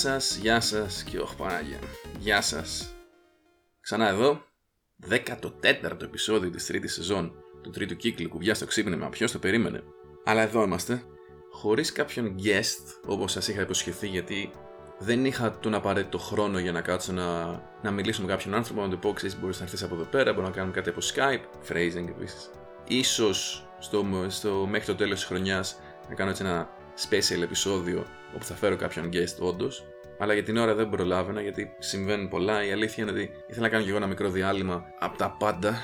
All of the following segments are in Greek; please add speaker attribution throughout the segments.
Speaker 1: σας, γεια σας και όχι Πανάγια. Γεια σας. Ξανά εδώ, 14ο επεισόδιο της τρίτης σεζόν του τρίτου κύκλου κουβιά στο ξύπνημα. Ποιος το περίμενε. Αλλά εδώ είμαστε, χωρίς κάποιον guest, όπως σας είχα υποσχεθεί, γιατί δεν είχα τον απαραίτητο χρόνο για να κάτσω να, να μιλήσω με κάποιον άνθρωπο, να του πω: Ξέρεις, μπορείς να έρθεις από εδώ πέρα, μπορεί να κάνουμε κάτι από Skype, phrasing επίσης. Ίσως στο, στο, μέχρι το τέλος της χρονιάς να κάνω έτσι ένα special επεισόδιο όπου θα φέρω κάποιον guest όντως. Αλλά για την ώρα δεν προλάβαινα γιατί συμβαίνουν πολλά. Η αλήθεια είναι ότι ήθελα να κάνω και εγώ ένα μικρό διάλειμμα από τα πάντα.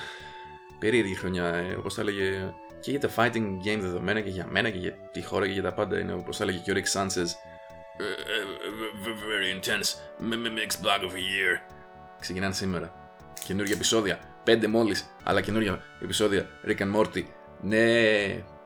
Speaker 1: Περίεργη χρονιά, ε, όπως τα έλεγε και για τα fighting game δεδομένα και για μένα και για τη χώρα και για τα πάντα. Είναι όπως τα έλεγε και ο Rick Sanchez. Very intense. Mixed bag of a year. Ξεκινάνε σήμερα. Καινούργια επεισόδια. Πέντε μόλις, αλλά καινούργια επεισόδια. Rick and Morty. Ναι,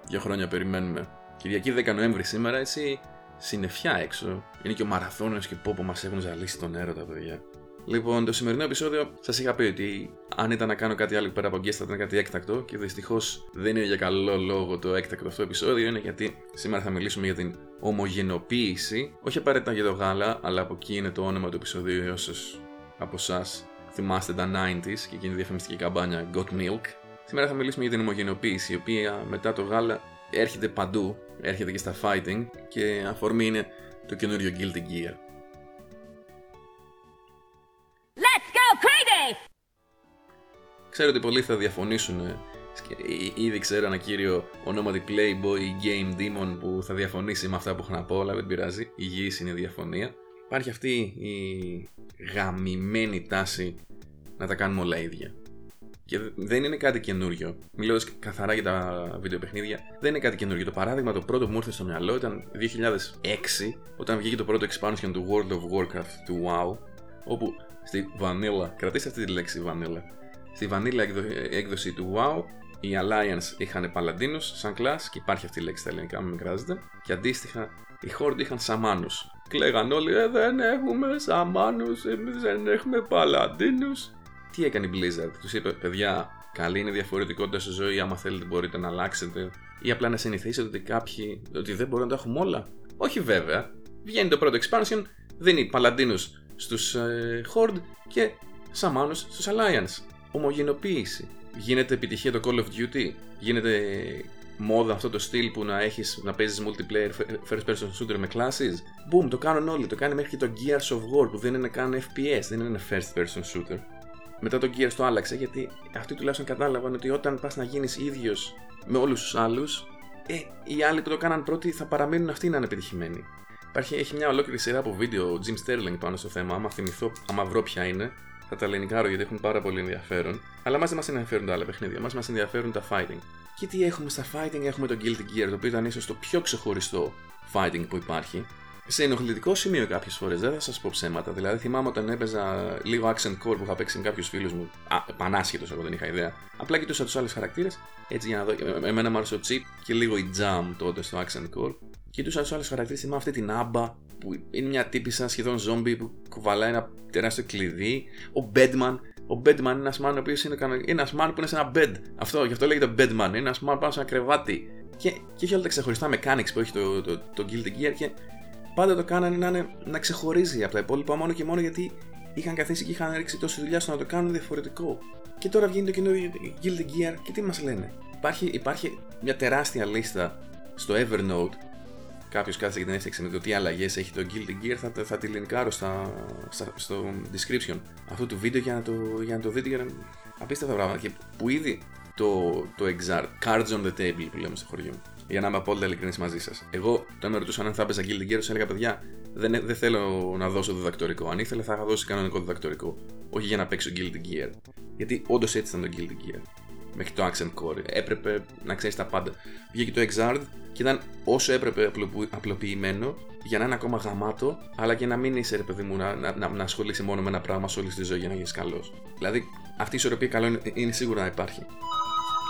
Speaker 1: δύο χρόνια περιμένουμε. Κυριακή 10 Νοέμβρη σήμερα, έτσι συννεφιά έξω. Είναι και ο μαραθώνιος και πω που μας έχουν ζαλίσει τον έρωτα, παιδιά. Λοιπόν, το σημερινό επεισόδιο σας είχα πει ότι αν ήταν να κάνω κάτι άλλο πέρα από guest θα ήταν κάτι έκτακτο και δυστυχώς δεν είναι για καλό λόγο το έκτακτο αυτό επεισόδιο. Είναι γιατί σήμερα θα μιλήσουμε για την ομογενοποίηση. Όχι απαραίτητα για το γάλα, αλλά από εκεί είναι το όνομα του επεισοδίου. Όσους από εσάς θυμάστε τα 90s και εκείνη τη διαφημιστική καμπάνια Got Milk. Σήμερα θα μιλήσουμε για την ομογενοποίηση, η οποία μετά το γάλα έρχεται παντού, έρχεται και στα fighting και αφορμή είναι το καινούριο Guilty Gear.
Speaker 2: Let's go crazy!
Speaker 1: Ξέρω ότι πολλοί θα διαφωνήσουν. ε, Ήδη ξέρω ένα κύριο ονόματι Playboy ή Game Demon που θα διαφωνήσει με αυτά που έχω να πω, αλλά δεν πειράζει. Υγιής είναι η διαφωνία. Υπάρχει αυτή η γαμημένη τάση να τα κάνουμε όλα ίδια. Και δεν είναι κάτι καινούριο. Μιλώντα καθαρά για τα βιντεοπαιχνίδια, δεν είναι κάτι καινούριο. Το παράδειγμα το πρώτο που μου ήρθε στο μυαλό ήταν 2006, όταν βγήκε το πρώτο expansion του World of Warcraft του WoW, όπου στη Vanilla, κρατήστε αυτή τη λέξη Vanilla, στη Vanilla έκδο- έκδοση του WoW, οι Alliance είχαν Παλαντίνους σαν class και υπάρχει αυτή η λέξη στα ελληνικά, μην κράζετε. Και αντίστοιχα, οι Horde είχαν Σαμάνους. Και λέγαν όλοι, ε, δεν έχουμε Σαμάνους, εμείς δεν έχουμε Παλαντίνους. Τι έκανε η Blizzard, τους είπε, παιδιά, καλή είναι η διαφορετικότητα στη ζωή, άμα θέλετε μπορείτε να αλλάξετε. Ή απλά να συνηθίσετε ότι κάποιοι, ότι δεν μπορούν να τα έχουμε όλα. Όχι βέβαια. Βγαίνει το πρώτο expansion, δίνει Παλαντίνους στους ε, Horde και Σαμάνους στους Alliance. Ομογενοποίηση. Γίνεται επιτυχία το Call of Duty. Γίνεται μόδα αυτό το στυλ που να, έχεις, να παίζεις multiplayer first person shooter με classes. Boom, το κάνουν όλοι. Το κάνει μέχρι και το Gears of War που δεν είναι καν FPS, δεν είναι first person shooter. Μετά το Gears το άλλαξε γιατί αυτοί τουλάχιστον κατάλαβαν ότι όταν πας να γίνεις ίδιος με όλους τους άλλους, ε, οι άλλοι που το κάναν πρώτοι θα παραμείνουν αυτοί να είναι επιτυχημένοι. Υπάρχει, έχει μια ολόκληρη σειρά από βίντεο Jim Sterling πάνω στο θέμα. Άμα θυμηθώ, άμα βρω ποια είναι, θα τα λενικάρω γιατί έχουν πάρα πολύ ενδιαφέρον. Αλλά μας δεν μας ενδιαφέρουν τα άλλα παιχνίδια, μας μας ενδιαφέρουν τα fighting. Και τι έχουμε στα fighting, έχουμε το Guilty Gear, το οποίο ήταν ίσως το πιο ξεχωριστό fighting που υπάρχει. Σε ενοχλητικό σημείο κάποιες φορές, δεν θα σας πω ψέματα. Δηλαδή, θυμάμαι όταν έπαιζα λίγο accent core που είχα παίξει με κάποιους φίλους μου. Α, πανάσχετο, εγώ δεν είχα ιδέα. Απλά κοιτούσα τους άλλους χαρακτήρες, έτσι για να δω. Ε, Εμένα μου άρεσε ο Chip και λίγο η Jam τότε στο accent core. Κοιτούσα τους άλλους χαρακτήρες, θυμάμαι αυτή την άμπα που είναι μια τύπησα σχεδόν ζόμπι που κουβαλάει ένα τεράστιο κλειδί. Ο Bedman. Ο Bedman είναι ένας man ο οποίος είναι, κανο- είναι ένας man που είναι σε ένα bed. Αυτό, γι' αυτό λέγεται Bedman. Είναι ένας man πάνω σε ένα κρεβάτι. Και, και έχει όλα τα ξεχωριστά mechanics που έχει το, το, το Guilty Gear και πάντα το κάνανε να, είναι, να ξεχωρίζει από τα υπόλοιπα μόνο και μόνο γιατί είχαν καθίσει και είχαν ρίξει τόση δουλειά στο να το κάνουν διαφορετικό. Και τώρα βγαίνει το καινούριο Guilty Gear και τι μας λένε; Υπάρχει, υπάρχει μια τεράστια λίστα στο Evernote. Κάποιος κάθισε και την έφτιαξε με το τι αλλαγές έχει το Guilty Gear. Θα, θα τη λινκάρω στα, στα, στο description αυτού του βίντεο για να το, για να το δείτε. Για να... Απίστευτα πράγματα. Και που ήδη το, το Exart, Cards on the Table που λέμε στο χωριό μου. Για να είμαι απόλυτα ειλικρινής μαζί σας. Εγώ, όταν με ρωτούσαν αν θα έπαιζα Guilty Gear, τους έλεγα παιδιά, δεν, δεν θέλω να δώσω διδακτορικό. Αν ήθελα, θα είχα δώσει κανονικό διδακτορικό. Όχι για να παίξω Guilty Gear. Γιατί όντως έτσι ήταν το Guilty Gear. Μέχρι το Accent Core. Έπρεπε να ξέρεις τα πάντα. Βγήκε το Exard και ήταν όσο έπρεπε απλο- απλοποιημένο για να είναι ακόμα γαμάτο, αλλά και να μην είσαι ρε παιδί μου να, να, να, να ασχολείσαι μόνο με ένα πράγμα σε όλη τη ζωή για να γίνεις καλός. Δηλαδή, αυτή η ισορροπία καλό είναι, είναι σίγουρα να υπάρχει.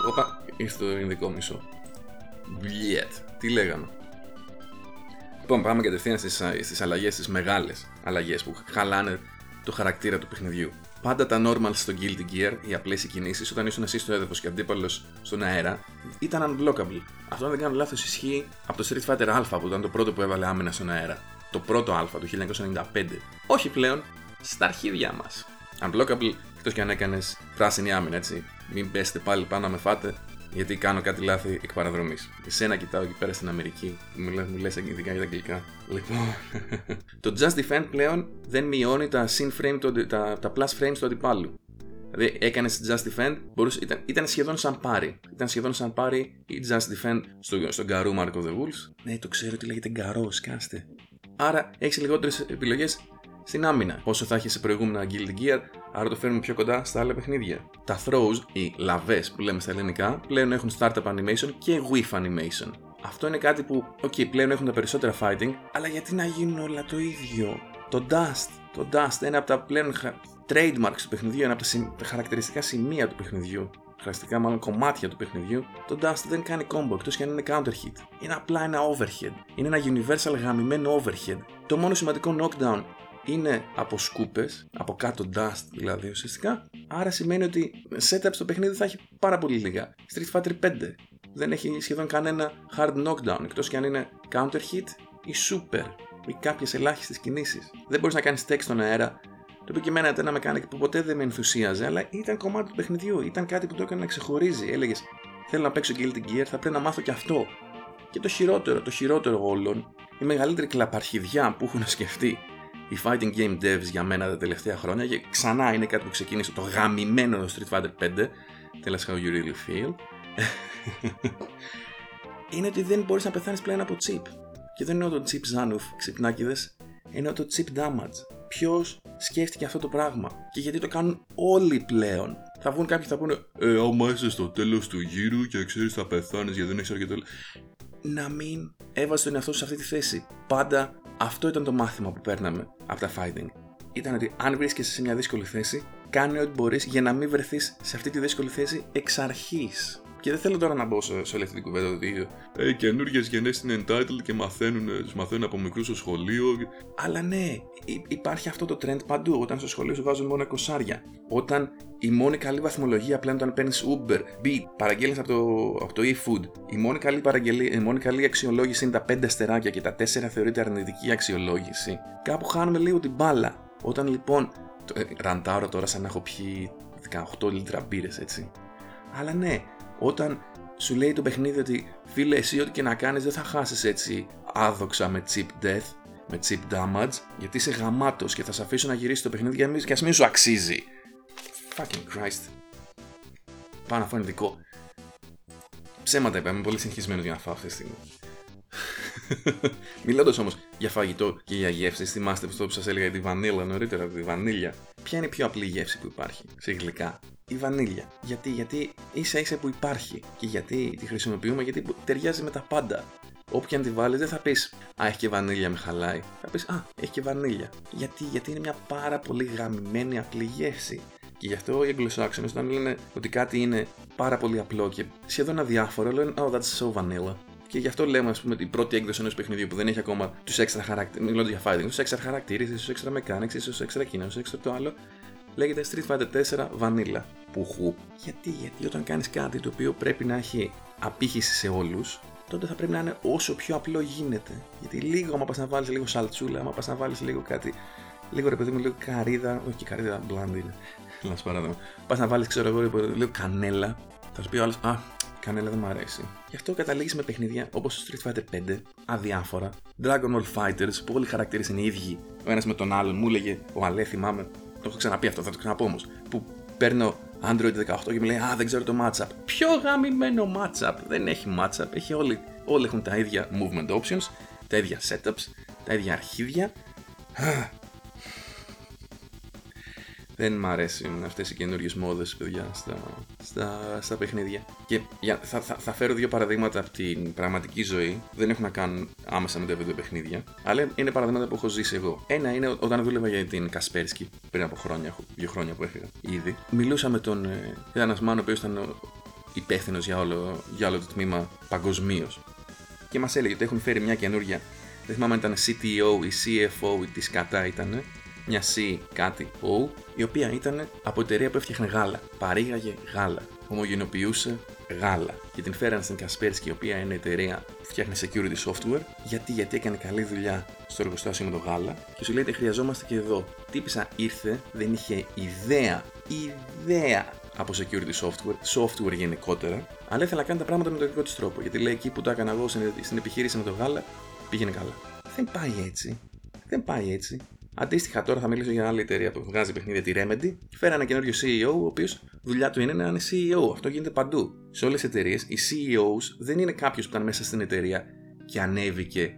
Speaker 1: Όπα, ήρθε το ειδικό μισό. Μπλιέτ. Τι λέγαμε. Λοιπόν, πάμε κατευθείαν στις, στις αλλαγές, στις μεγάλες αλλαγές που χαλάνε το χαρακτήρα του παιχνιδιού. Πάντα τα normals στο Guilty Gear, οι απλές κινήσεις, όταν ήσουν εσύ στο έδαφος και αντίπαλος στον αέρα, ήταν unblockable. Αυτό, αν δεν κάνω λάθος, ισχύει από το Street Fighter Alpha που ήταν το πρώτο που έβαλε άμυνα στον αέρα. το πρώτο Α του 1995. Όχι πλέον στα αρχίδια μας. Unblockable, εκτός και αν έκανες πράσινη άμυνα, έτσι. Μην πέστε πάλι πάνω να με φάτε, γιατί κάνω κάτι λάθη εκ παραδρομής. Εσένα κοιτάω εκεί πέρα στην Αμερική, μου λε μου λες ειδικά για τα αγγλικά. Λοιπόν, το Just Defend πλέον δεν μειώνει τα, sin frame, το, τα, τα plus frames του αντιπάλου. Δηλαδή έκανες Just Defend, μπορούσε, ήταν, ήταν σχεδόν σαν πάρει. Ήταν σχεδόν σαν πάρει η Just Defend στο, στον Garou Mark of the Wolves. Ναι, το ξέρω ότι λέγεται Garou, σκάστε. Άρα έχεις λιγότερες επιλογές στην άμυνα. Όσο θα έχει σε προηγούμενα Guild Gear, άρα το φέρνουμε πιο κοντά στα άλλα παιχνίδια. Τα throws, οι λαβές που λέμε στα ελληνικά, πλέον έχουν startup animation και whiff animation. Αυτό είναι κάτι που, ok, πλέον έχουν τα περισσότερα fighting, αλλά γιατί να γίνουν όλα το ίδιο; Το Dust, το Dust, ένα από τα πλέον trademarks του παιχνιδιού, ένα από τα, χαρακτηριστικά σημεία του παιχνιδιού, χαρακτηριστικά μάλλον κομμάτια του παιχνιδιού, το Dust δεν κάνει combo εκτός και αν είναι counter hit. Είναι απλά ένα overhead. Είναι ένα universal γαμημένο overhead. Το μόνο σημαντικό knockdown είναι από σκούπες, από κάτω dust δηλαδή ουσιαστικά. Άρα σημαίνει ότι setup στο παιχνίδι θα έχει πάρα πολύ λίγα. Street Fighter 5 δεν έχει σχεδόν κανένα hard knockdown εκτός και αν είναι counter hit ή super ή κάποιες ελάχιστες κινήσεις. Δεν μπορείς να κάνεις text στον αέρα το οποίο και εμένα ήταν ένα mechanic που ποτέ δεν με ενθουσίαζε, αλλά ήταν κομμάτι του παιχνιδιού. Ήταν κάτι που το έκανε να ξεχωρίζει. Έλεγες, Θέλω να παίξω Guilty Gear, θα πρέπει να μάθω και αυτό. Και το χειρότερο, το χειρότερο όλων, η μεγαλύτερη κλαπαρχιδιά που έχουν σκεφτεί οι fighting game devs για μένα τα τελευταία χρόνια και ξανά είναι κάτι που ξεκίνησε το γαμημένο Street Fighter 5 Tell us how you really feel είναι ότι δεν μπορείς να πεθάνεις πλέον από chip και δεν εννοώ το chip Zanuf ξυπνάκιδες εννοώ το chip damage ποιος σκέφτηκε αυτό το πράγμα και γιατί το κάνουν όλοι πλέον θα βγουν κάποιοι θα πούνε Ε, άμα είσαι στο τέλος του γύρου και ξέρεις θα πεθάνεις γιατί δεν έχει αρκετό. Να μην έβαζε τον εαυτό σου σε αυτή τη θέση. Πάντα αυτό ήταν το μάθημα που παίρναμε από τα fighting. Ήταν ότι αν βρίσκεσαι σε μια δύσκολη θέση, κάνε ό,τι μπορείς για να μην βρεθείς σε αυτή τη δύσκολη θέση εξ αρχής. Και δεν θέλω τώρα να μπω σε, σε όλη αυτή την κουβέντα ότι ε, καινούργιες γενναίε είναι entitled και μαθαίνουν, τους μαθαίνουν από μικρούς στο σχολείο. Αλλά ναι, υπάρχει αυτό το trend παντού. Όταν στο σχολείο σου βάζουν μόνο κοσάρια. Όταν η μόνη καλή βαθμολογία πλέον όταν παίρνεις Uber, Beat, παραγγέλνεις από το, από το eFood. Η μόνη, καλή η μόνη καλή αξιολόγηση είναι τα 5 αστεράκια και τα 4 θεωρείται αρνητική αξιολόγηση. Κάπου χάνουμε λίγο την μπάλα. Όταν λοιπόν. Το, ε, ραντάρω τώρα σαν να έχω πιει 18 λίτρα μπύρες, έτσι. Αλλά ναι, όταν σου λέει το παιχνίδι ότι φίλε εσύ ό,τι και να κάνεις δεν θα χάσεις έτσι άδοξα με chip death, με chip damage, γιατί είσαι γαμάτος και θα σε αφήσω να γυρίσει το παιχνίδι για και ας μην σου αξίζει. Fucking Christ. Πάνω αυτό είναι δικό. Ψέματα είπα, είμαι πολύ συγχυσμένος για να φάω αυτή τη στιγμή. Μιλώντας όμως για φαγητό και για γεύσει, θυμάστε αυτό που σας έλεγα για τη βανίλα νωρίτερα, τη βανίλια. Ποια είναι η πιο απλή γεύση που υπάρχει σε γλυκά, η βανίλια. Γιατί, γιατί ίσα ίσα που υπάρχει και γιατί τη χρησιμοποιούμε, γιατί ταιριάζει με τα πάντα. Όποια αν τη βάλεις, δεν θα πεις Α, έχει και βανίλια, με χαλάει. Θα πεις Α, έχει και βανίλια. Γιατί, γιατί είναι μια πάρα πολύ γαμημένη απλή γεύση. Και γι' αυτό οι Anglo-Saxons όταν λένε ότι κάτι είναι πάρα πολύ απλό και σχεδόν αδιάφορο, λένε Oh, that's so vanilla. Και γι' αυτό λέμε, ας πούμε, την πρώτη έκδοση ενός παιχνιδιού που δεν έχει ακόμα τους έξτρα χαρακτήρε. Μιλώντας για fighting, τους έξτρα χαρακτήρες, του έξτρα mechanics, του έξτρα εκείνα, του έξτρα το άλλο. Λέγεται Street Fighter 4 Vanilla. Πουχού. Γιατί, γιατί όταν κάνεις κάτι το οποίο πρέπει να έχει απήχηση σε όλους, τότε θα πρέπει να είναι όσο πιο απλό γίνεται. Γιατί λίγο, άμα πας να βάλεις λίγο σαλτσούλα, άμα πας να βάλεις λίγο κάτι. Λίγο ρε παιδί μου, λίγο καρύδα. Όχι, καρύδα μπλάντι είναι. Λα παράδειγμα. Πας να βάλεις, ξέρω εγώ, λίγο κανέλα. Θα σου πει ο άλλος, Α, κανένα δεν μου αρέσει. Γι' αυτό καταλήγεις με παιχνίδια όπως το Street Fighter 5, αδιάφορα, Dragon Ball Fighters, που όλοι οι χαρακτήρες είναι ίδιοι, ο ένας με τον άλλον. Μου έλεγε ο Αλέ, θυμάμαι, το έχω ξαναπεί αυτό, θα το ξαναπώ όμως. Που παίρνω Android 18 και μου λέει Α, δεν ξέρω το matchup. Πιο γαμημένο matchup. Δεν έχει matchup. Έχει όλοι, όλοι έχουν τα ίδια movement options, τα ίδια setups, τα ίδια αρχίδια. Δεν μ' αρέσουν αυτές οι καινούριε μόδες, παιδιά, στα, στα, στα παιχνίδια. Και για, θα, θα, θα, φέρω δύο παραδείγματα από την πραγματική ζωή. Δεν έχουν να κάνουν άμεσα με τα παιχνίδια, αλλά είναι παραδείγματα που έχω ζήσει εγώ. Ένα είναι όταν δούλευα για την Κασπέρσκι πριν από χρόνια, δύο χρόνια που έφυγα ήδη. Μιλούσα με τον. Ε, ήταν ένας μάνο ο οποίος ήταν υπεύθυνος για όλο, για όλο το τμήμα παγκοσμίως. Και μας έλεγε ότι έχουν φέρει μια καινούργια. Δεν θυμάμαι αν ήταν CTO ή CFO ή τι κατά ήταν μια C κάτι O, η οποία ήταν από εταιρεία που έφτιαχνε γάλα. Παρήγαγε γάλα. Ομογενοποιούσε γάλα. Και την φέραν στην Kaspersky, η οποία είναι εταιρεία που φτιάχνει security software. Γιατί, γιατί έκανε καλή δουλειά στο εργοστάσιο με το γάλα. Και σου λέει ότι χρειαζόμαστε και εδώ. Τύπησα ήρθε, δεν είχε ιδέα, ιδέα από security software, software γενικότερα, αλλά ήθελα να κάνει τα πράγματα με τον δικό της τρόπο. Γιατί λέει εκεί που το έκανα εγώ στην στην επιχείρηση με το γάλα, πήγαινε καλά. Δεν πάει έτσι. Δεν πάει έτσι. Αντίστοιχα, τώρα θα μιλήσω για άλλη εταιρεία που βγάζει παιχνίδια, τη Remedy. Φέρανε ένα καινούριο CEO, ο οποίος δουλειά του είναι να είναι CEO. Αυτό γίνεται παντού. Σε όλες τις εταιρείες, οι CEOs δεν είναι κάποιος που ήταν μέσα στην εταιρεία και ανέβηκε,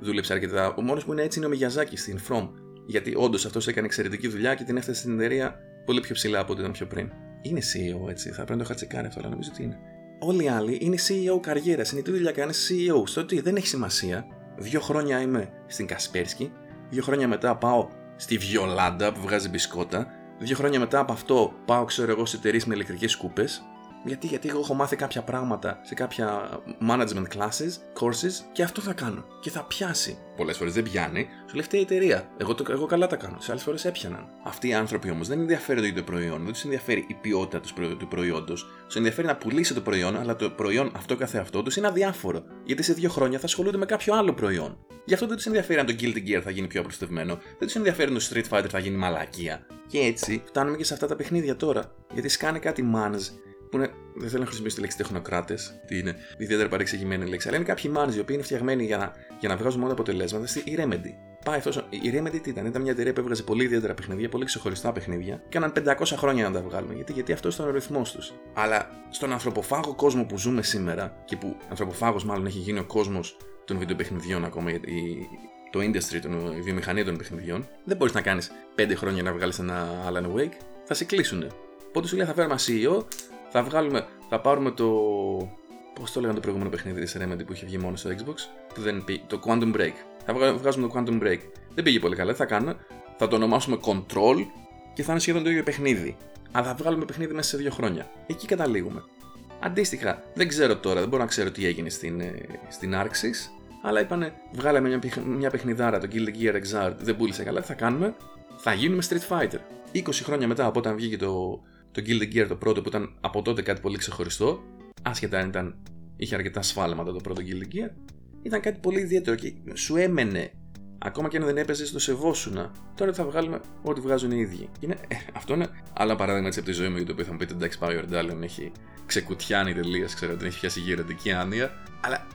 Speaker 1: δούλεψε αρκετά. Ο μόνος που είναι έτσι είναι ο Μιγιαζάκη στην From. Γιατί όντως αυτός έκανε εξαιρετική δουλειά και την έφτασε στην εταιρεία πολύ πιο ψηλά από ό,τι ήταν πιο πριν. Είναι CEO έτσι, θα πρέπει να το χατσεκάρει αυτό, αλλά νομίζω ότι είναι. Όλοι οι άλλοι είναι CEO καριέρας. Είναι τι δουλειά κάνει CEO. Στο ότι δεν έχει σημασία. Δύο χρόνια είμαι στην Κασπέρσκι. Δύο χρόνια μετά πάω στη Βιολάντα που βγάζει μπισκότα. Δύο χρόνια μετά από αυτό πάω, ξέρω εγώ, σε εταιρείες με ηλεκτρικές σκούπες. Γιατί, γιατί εγώ έχω μάθει κάποια πράγματα σε κάποια management classes, courses και αυτό θα κάνω. Και θα πιάσει. Πολλές φορές δεν πιάνει, σου λέει αυτή η εταιρεία. Εγώ, το, εγώ καλά τα κάνω. Σε άλλες φορές έπιαναν. Αυτοί οι άνθρωποι όμως δεν ενδιαφέρονται για το προϊόν, δεν τους ενδιαφέρει η ποιότητα τους, προϊ... του προϊόντος. Τους ενδιαφέρει να πουλήσει το προϊόν, αλλά το προϊόν αυτό καθεαυτό τους είναι αδιάφορο. Γιατί σε δύο χρόνια θα ασχολούνται με κάποιο άλλο προϊόν. Γι' αυτό δεν τους ενδιαφέρει αν το Guilty Gear θα γίνει πιο απλουστευμένο, δεν τους ενδιαφέρει αν το Street Fighter θα γίνει μαλακία. Και έτσι φτάνουμε και σε αυτά τα παιχνίδια τώρα. Γιατί σκάνε κάτι manage που είναι, δεν θέλω να χρησιμοποιήσω τη λέξη τεχνοκράτες, τι είναι, ιδιαίτερα παρεξηγημένη λέξη, αλλά είναι κάποιοι managers οι οποίοι είναι φτιαγμένοι για να, για να βγάζουν μόνο αποτελέσματα στη Remedy. Πάει αυτός, η Remedy τι ήταν, ήταν μια εταιρεία που έβγαζε πολύ ιδιαίτερα παιχνίδια, πολύ ξεχωριστά παιχνίδια, και έκαναν 500 χρόνια να τα βγάλουν. Γιατί, γιατί αυτός ήταν ο ρυθμός τους. Αλλά στον ανθρωποφάγο κόσμο που ζούμε σήμερα, και που ανθρωποφάγος μάλλον έχει γίνει ο κόσμος των βιντεοπαιχνιδιών ακόμα, γιατί το industry, η βιομηχανία των παιχνιδιών, δεν μπορείς να κάνεις 5 χρόνια να βγάλεις ένα Alan Wake, θα σε κλείσουν. Οπότε σου λέει θα φέρουμε CEO, θα βγάλουμε, θα πάρουμε το. Πώς το λέγανε το προηγούμενο παιχνίδι της Remedy που είχε βγει μόνο στο Xbox, που δεν πήγε, το Quantum Break. Θα βγάζουμε το Quantum Break. Δεν πήγε πολύ καλά, τι θα κάνουμε, θα το ονομάσουμε Control και θα είναι σχεδόν το ίδιο παιχνίδι. Αλλά θα βγάλουμε παιχνίδι μέσα σε δύο χρόνια. Εκεί καταλήγουμε. Αντίστοιχα, δεν ξέρω τώρα, δεν μπορώ να ξέρω τι έγινε στην, ε, στην Arxis, αλλά είπανε, βγάλαμε μια, μια παιχνιδάρα, το Guild Gear Exart, δεν πούλησε καλά, τι θα κάνουμε, θα γίνουμε Street Fighter. 20 χρόνια μετά από όταν βγήκε το, το Guild Gear το πρώτο που ήταν από τότε κάτι πολύ ξεχωριστό, άσχετα αν ήταν, είχε αρκετά σφάλματα το πρώτο Guild Gear, ήταν κάτι πολύ ιδιαίτερο και σου έμενε. Ακόμα και αν δεν έπαιζες, το σεβόσουνα. Τώρα θα βγάλουμε ό,τι βγάζουν οι ίδιοι. Είναι, ε, αυτό είναι άλλο παράδειγμα έτσι από τη ζωή μου για το οποίο θα μου πείτε εντάξει, πάει ο Ερντάλιον, έχει ξεκουτιάνει τελείω, ξέρω ότι έχει πιάσει γεροντική άνοια. Αλλά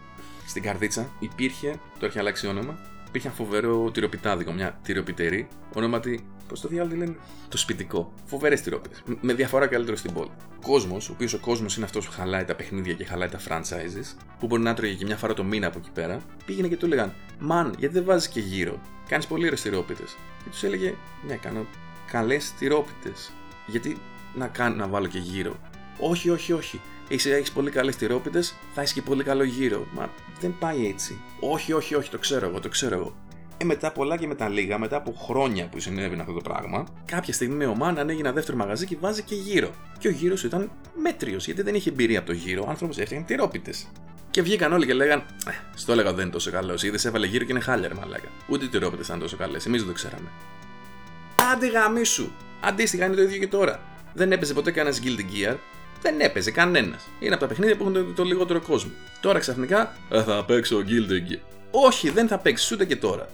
Speaker 1: στην καρδίτσα υπήρχε, το έχει αλλάξει όνομα, υπήρχε ένα φοβερό τυροπιτάδικο, μια τυροπιτερή, ονόματι Πώς το διάλογο λένε, το σπιτικό. Φοβερές τυρόπιτες. Με διαφορά καλύτερο στην πόλη. Κόσμος, ο οποίος ο κόσμος είναι αυτός που χαλάει τα παιχνίδια και χαλάει τα franchises, που μπορεί να τρώγει και μια φορά το μήνα από εκεί πέρα, πήγαινε και του έλεγαν Μαν, γιατί δεν βάζεις και γύρω. Κάνεις πολύ ωραίες τυρόπιτες. Και τους έλεγε Ναι, κάνω καλές τυρόπιτες. Γιατί να, κάνω, να βάλω και γύρω. Όχι, όχι, όχι. Εσύ έχεις πολύ καλές τυρόπιτες, θα έχεις και πολύ καλό γύρο. Μα δεν πάει έτσι. Όχι, όχι, όχι, το ξέρω εγώ, το ξέρω εγώ. Ε, μετά πολλά και μετά λίγα, μετά από χρόνια που συνέβαινε αυτό το πράγμα, κάποια στιγμή ο Μαν ανοίγει ένα δεύτερο μαγαζί και βάζει και γύρω. Και ο γύρος ήταν μέτριος, γιατί δεν είχε εμπειρία από το γύρο, ο άνθρωπος έφτιαχνε τυρόπιτες. Και βγήκαν όλοι και λέγαν, ε, στο έλεγα δεν είναι τόσο καλός. Είδες έβαλε γύρω και είναι χάλια, μαλάκα. Ούτε οι τυρόπιτες ήταν τόσο καλές, εμείς δεν το ξέραμε. Άντε γαμίσου! Αντίστοιχα είναι το ίδιο και τώρα. Δεν έπαιζε ποτέ κανένας Guilty Gear, δεν έπαιζε κανένας. Είναι από τα παιχνίδια που έχουν το, το λιγότερο κόσμο. Τώρα ξαφνικά ε, θα παίξω Guilty Gear. Όχι, δεν θα παίξεις ούτε και τώρα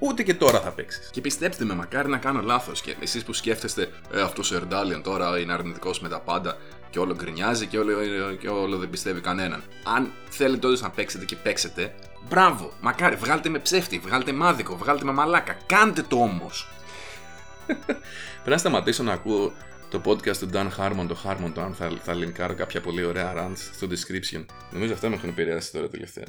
Speaker 1: ούτε και τώρα θα παίξεις. Και πιστέψτε με, μακάρι να κάνω λάθος. Και εσείς που σκέφτεστε, ε, αυτός ο Ερντάλιον τώρα είναι αρνητικός με τα πάντα και όλο γκρινιάζει και όλο, και όλο δεν πιστεύει κανέναν. Αν θέλετε όντως να παίξετε και παίξετε, μπράβο, μακάρι, βγάλτε με ψεύτη, βγάλτε με άδικο, βγάλτε με μαλάκα. Κάντε το όμως. Πρέπει να σταματήσω να ακούω το podcast του Dan Harmon, το Harmon, το αν θα, θα linkάρω κάποια πολύ ωραία runs στο description. Νομίζω αυτά με έχουν επηρεάσει τώρα τελευταία.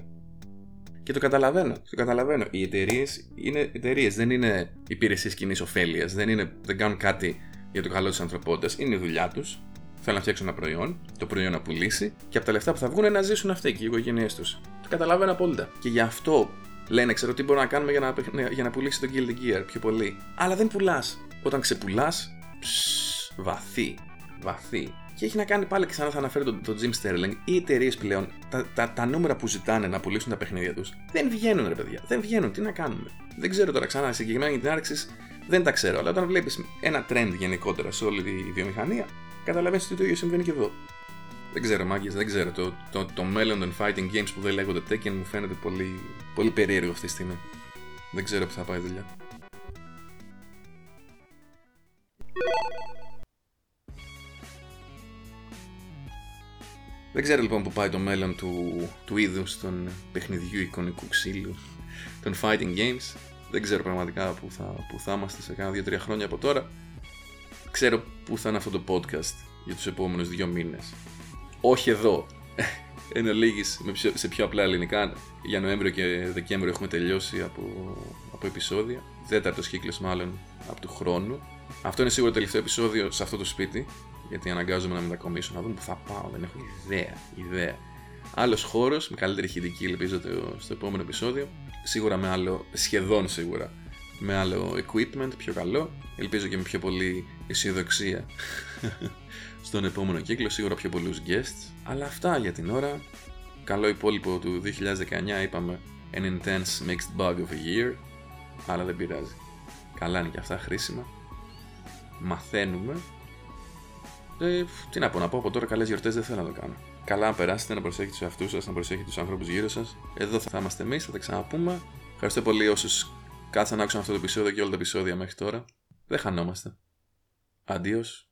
Speaker 1: Και το καταλαβαίνω. Το καταλαβαίνω. Οι εταιρείες είναι εταιρείες, δεν είναι υπηρεσίες κοινής ωφέλειας. Δεν, δεν κάνουν κάτι για το καλό της ανθρωπότητας. Είναι η δουλειά τους. Θέλουν να φτιάξουν ένα προϊόν, το προϊόν να πουλήσει και από τα λεφτά που θα βγουν να ζήσουν αυτοί και οι οικογένειές τους. Το καταλαβαίνω απόλυτα. Και γι' αυτό λένε, ξέρω τι μπορούμε να κάνουμε για να, για να πουλήσει το Guild Gear πιο πολύ. Αλλά δεν πουλάς. Όταν ξεπουλάς, βαθύ. βαθύ. Και έχει να κάνει πάλι ξανά θα αναφέρω τον, τον Jim Sterling. Οι εταιρείες πλέον, τα, τα, τα νούμερα που ζητάνε να πουλήσουν τα παιχνίδια τους δεν βγαίνουν, ρε παιδιά. Δεν βγαίνουν. Τι να κάνουμε. Δεν ξέρω τώρα ξανά συγκεκριμένα για την άρξη, δεν τα ξέρω. Αλλά όταν βλέπεις ένα trend γενικότερα σε όλη τη βιομηχανία, καταλαβαίνεις ότι το ίδιο συμβαίνει και εδώ. Δεν ξέρω, μάγκες, δεν ξέρω. Το, το, το μέλλον των fighting games που δεν λέγονται Tekken μου φαίνεται πολύ, πολύ περίεργο αυτή τη στιγμή. Δεν ξέρω που θα πάει η δουλειά. Δεν ξέρω λοιπόν που πάει το μέλλον του, του είδους των παιχνιδιού εικονικού ξύλου των fighting games. Δεν ξέρω πραγματικά που θα, που θα είμαστε σε κάνα 2-3 χρόνια από τώρα. Ξέρω που θα είναι αυτό το podcast για τους επόμενους δύο μήνες. Όχι εδώ. Εν ολίγης, σε πιο απλά ελληνικά. Για Νοέμβριο και Δεκέμβριο έχουμε τελειώσει από, από επεισόδια. Τέταρτος κύκλος μάλλον από του χρόνου. Αυτό είναι σίγουρα το τελευταίο επεισόδιο σε αυτό το σπίτι γιατί αναγκάζομαι να μετακομίσω, να δούμε που θα πάω, δεν έχω ιδέα, ιδέα. Άλλος χώρος, με καλύτερη ηχητική, ελπίζω το, στο επόμενο επεισόδιο. Σίγουρα με άλλο, σχεδόν σίγουρα, με άλλο equipment, πιο καλό. Ελπίζω και με πιο πολύ αισιοδοξία στον επόμενο κύκλο, σίγουρα πιο πολλούς guests. Αλλά αυτά για την ώρα. Καλό υπόλοιπο του 2019 είπαμε an intense mixed bug of a year, αλλά δεν πειράζει. Καλά είναι και αυτά χρήσιμα. Μαθαίνουμε ε, τι να πω, να πω από τώρα καλές γιορτές δεν θέλω να το κάνω. Καλά να περάσετε, να προσέχετε τους εαυτούς σας, να προσέχετε τους ανθρώπους γύρω σας. Εδώ θα είμαστε εμείς, θα τα ξαναπούμε. Ευχαριστώ πολύ όσους κάτσαν να άκουσαν αυτό το επεισόδιο και όλα τα επεισόδια μέχρι τώρα. Δεν χανόμαστε. Αντίος.